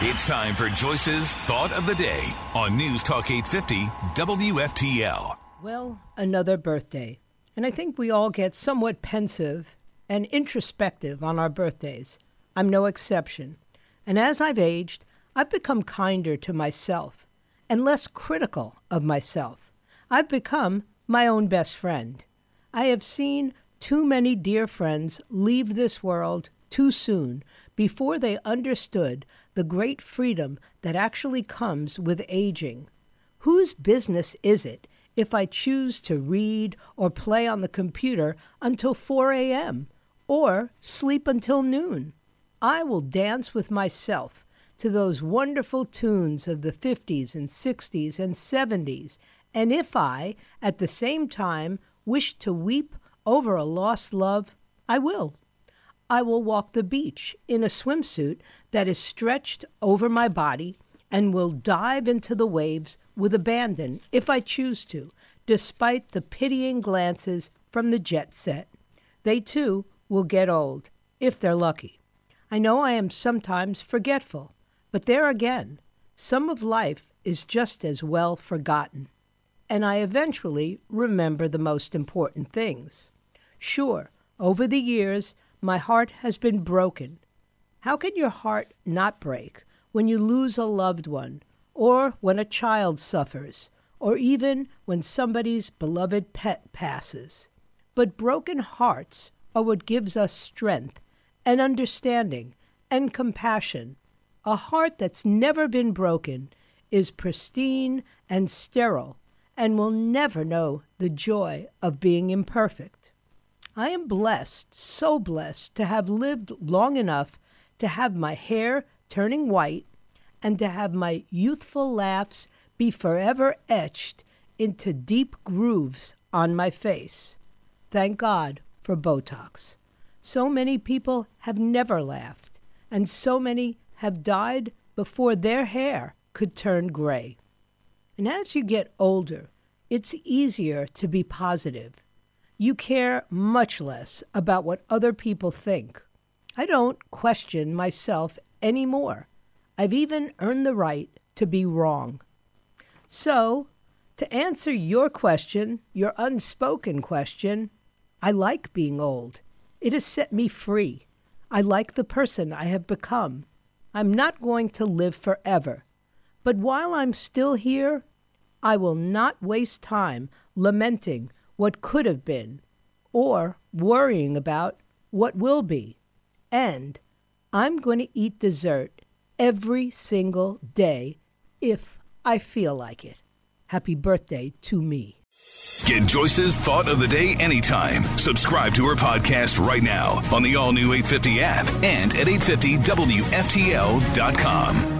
It's time for Joyce's Thought of the Day on News Talk 850 WFTL. Well, another birthday. And I think we all get somewhat pensive and introspective on our birthdays. I'm no exception. And as I've aged, I've become kinder to myself and less critical of myself. I've become my own best friend. I have seen too many dear friends leave this world too soon before they understood the great freedom that actually comes with aging. Whose business is it if I choose to read or play on the computer until 4 a.m. or sleep until noon? I will dance with myself to those wonderful tunes of the 50s and 60s and 70s, and if I, at the same time, wish to weep over a lost love, I will. I will walk the beach in a swimsuit that is stretched over my body and will dive into the waves with abandon if I choose to, despite the pitying glances from the jet set. They too will get old, if they're lucky. I know I am sometimes forgetful, but there again, some of life is just as well forgotten. And I eventually remember the most important things. Sure, over the years, my heart has been broken. How can your heart not break when you lose a loved one, or when a child suffers, or even when somebody's beloved pet passes? But broken hearts are what gives us strength and understanding and compassion. A heart that's never been broken is pristine and sterile and will never know the joy of being imperfect. I am blessed, so blessed, to have lived long enough to have my hair turning white and to have my youthful laughs be forever etched into deep grooves on my face. Thank God for Botox. So many people have never laughed, and so many have died before their hair could turn gray. And as you get older, it's easier to be positive you care much less about what other people think. I don't question myself any more. I've even earned the right to be wrong. So, to answer your question, your unspoken question, I like being old. It has set me free. I like the person I have become. I'm not going to live forever. But while I'm still here, I will not waste time lamenting what could have been, or worrying about what will be. And I'm going to eat dessert every single day if I feel like it. Happy birthday to me. Get Joyce's thought of the day anytime. Subscribe to her podcast right now on the all new 850 app and at 850WFTL.com.